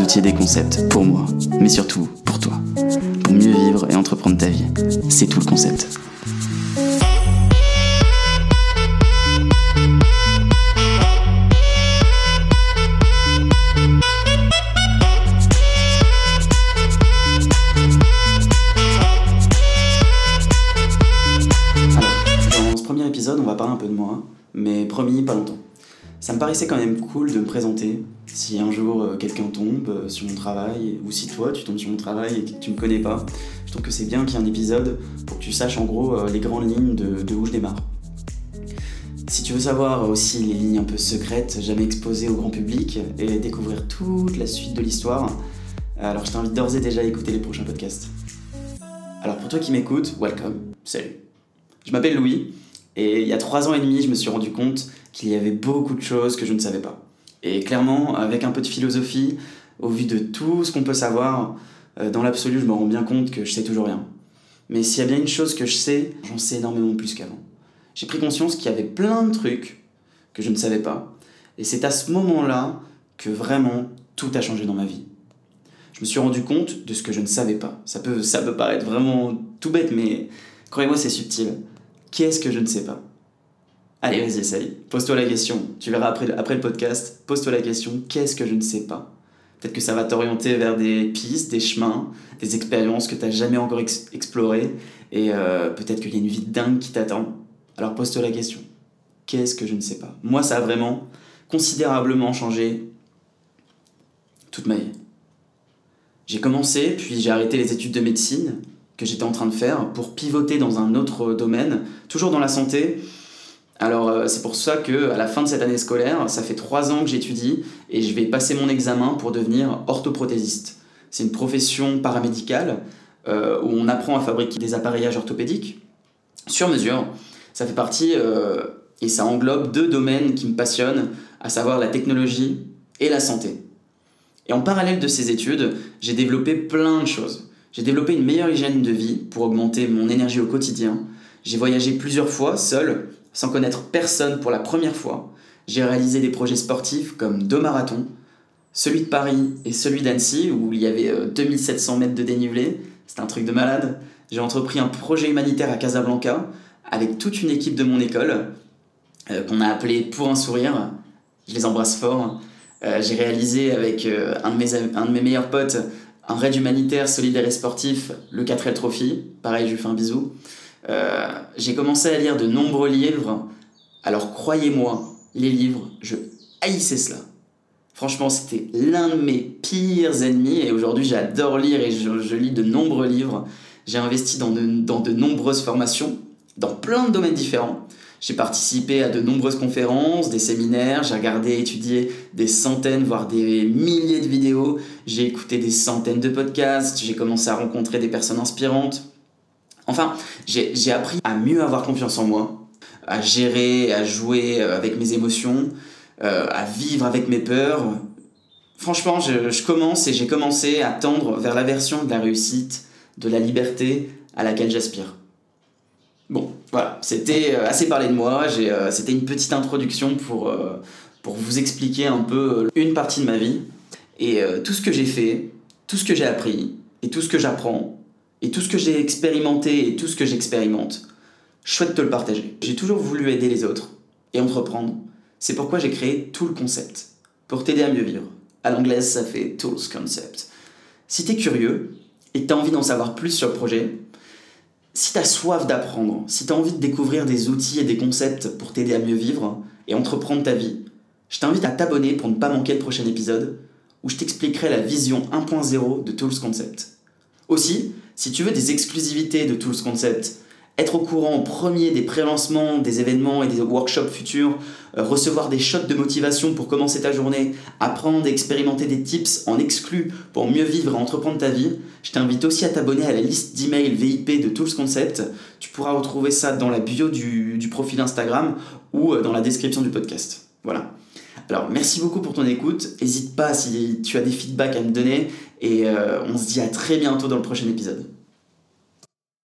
outils et des concepts pour moi, mais surtout pour toi. Pour mieux vivre et entreprendre ta vie. C'est tout le concept. Alors, dans ce premier épisode, on va parler un peu de moi, mais promis, pas longtemps. Ça me paraissait quand même cool de me présenter. Si un jour euh, quelqu'un tombe euh, sur mon travail, ou si toi tu tombes sur mon travail et que tu me connais pas, je trouve que c'est bien qu'il y ait un épisode pour que tu saches en gros euh, les grandes lignes de, de où je démarre. Si tu veux savoir aussi les lignes un peu secrètes, jamais exposées au grand public, et découvrir toute la suite de l'histoire, alors je t'invite d'ores et déjà à écouter les prochains podcasts. Alors pour toi qui m'écoutes, welcome, salut. Je m'appelle Louis, et il y a trois ans et demi, je me suis rendu compte qu'il y avait beaucoup de choses que je ne savais pas. Et clairement, avec un peu de philosophie, au vu de tout ce qu'on peut savoir, euh, dans l'absolu, je me rends bien compte que je sais toujours rien. Mais s'il y a bien une chose que je sais, j'en sais énormément plus qu'avant. J'ai pris conscience qu'il y avait plein de trucs que je ne savais pas. Et c'est à ce moment-là que vraiment tout a changé dans ma vie. Je me suis rendu compte de ce que je ne savais pas. Ça peut, ça peut paraître vraiment tout bête, mais croyez-moi, c'est subtil. Qu'est-ce que je ne sais pas? Allez, vas-y, essaye. Pose-toi la question. Tu verras après, après le podcast. Pose-toi la question qu'est-ce que je ne sais pas? Peut-être que ça va t'orienter vers des pistes, des chemins, des expériences que tu n'as jamais encore ex- explorées. Et euh, peut-être qu'il y a une vie dingue qui t'attend. Alors pose-toi la question qu'est-ce que je ne sais pas? Moi, ça a vraiment considérablement changé toute ma vie. J'ai commencé, puis j'ai arrêté les études de médecine que j'étais en train de faire pour pivoter dans un autre domaine, toujours dans la santé. Alors euh, c'est pour ça que à la fin de cette année scolaire, ça fait trois ans que j'étudie et je vais passer mon examen pour devenir orthoprothésiste. C'est une profession paramédicale euh, où on apprend à fabriquer des appareillages orthopédiques sur mesure. Ça fait partie euh, et ça englobe deux domaines qui me passionnent, à savoir la technologie et la santé. Et en parallèle de ces études, j'ai développé plein de choses. J'ai développé une meilleure hygiène de vie pour augmenter mon énergie au quotidien. J'ai voyagé plusieurs fois seul, sans connaître personne pour la première fois. J'ai réalisé des projets sportifs comme deux marathons, celui de Paris et celui d'Annecy, où il y avait euh, 2700 mètres de dénivelé. C'était un truc de malade. J'ai entrepris un projet humanitaire à Casablanca avec toute une équipe de mon école, euh, qu'on a appelé Pour un sourire. Je les embrasse fort. Euh, j'ai réalisé avec euh, un de mes meilleurs potes un raid humanitaire solidaire et sportif, le 4L Trophy. Pareil, je lui fais un bisou. Euh, j'ai commencé à lire de nombreux livres. Alors croyez-moi, les livres, je haïssais cela. Franchement, c'était l'un de mes pires ennemis et aujourd'hui j'adore lire et je, je lis de nombreux livres. J'ai investi dans de, dans de nombreuses formations, dans plein de domaines différents. J'ai participé à de nombreuses conférences, des séminaires, j'ai regardé étudié des centaines, voire des milliers de vidéos, j'ai écouté des centaines de podcasts, j'ai commencé à rencontrer des personnes inspirantes. Enfin, j'ai appris à mieux avoir confiance en moi, à gérer, à jouer euh, avec mes émotions, euh, à vivre avec mes peurs. Franchement, je commence et j'ai commencé à tendre vers la version de la réussite, de la liberté à laquelle j'aspire. Voilà, c'était euh, assez parlé de moi, euh, c'était une petite introduction pour, euh, pour vous expliquer un peu une partie de ma vie. Et tout ce que j'ai fait, tout ce que j'ai appris, et tout ce que j'apprends, et tout ce que j'ai expérimenté et tout ce que j'expérimente, je souhaite te le partager. J'ai toujours voulu aider les autres et entreprendre. C'est pourquoi j'ai créé tout le concept, pour t'aider à mieux vivre. À l'anglaise, ça fait Tools Concept. Si t'es curieux et que t'as envie d'en savoir plus sur le projet, si t'as soif d'apprendre, si t'as envie de découvrir des outils et des concepts pour t'aider à mieux vivre et entreprendre ta vie, je t'invite à t'abonner pour ne pas manquer le prochain épisode où je t'expliquerai la vision 1.0 de Tools Concept. Aussi, si tu veux des exclusivités de Tools Concept, être au courant au premier des pré-lancements, des événements et des workshops futurs, euh, recevoir des shots de motivation pour commencer ta journée, apprendre et expérimenter des tips en exclu pour mieux vivre et entreprendre ta vie, je t'invite aussi à t'abonner à la liste d'emails VIP de Tools Concept. Tu pourras retrouver ça dans la bio du, du profil Instagram ou euh, dans la description du podcast. Voilà. Alors merci beaucoup pour ton écoute. N'hésite pas si tu as des feedbacks à me donner et euh, on se dit à très bientôt dans le prochain épisode.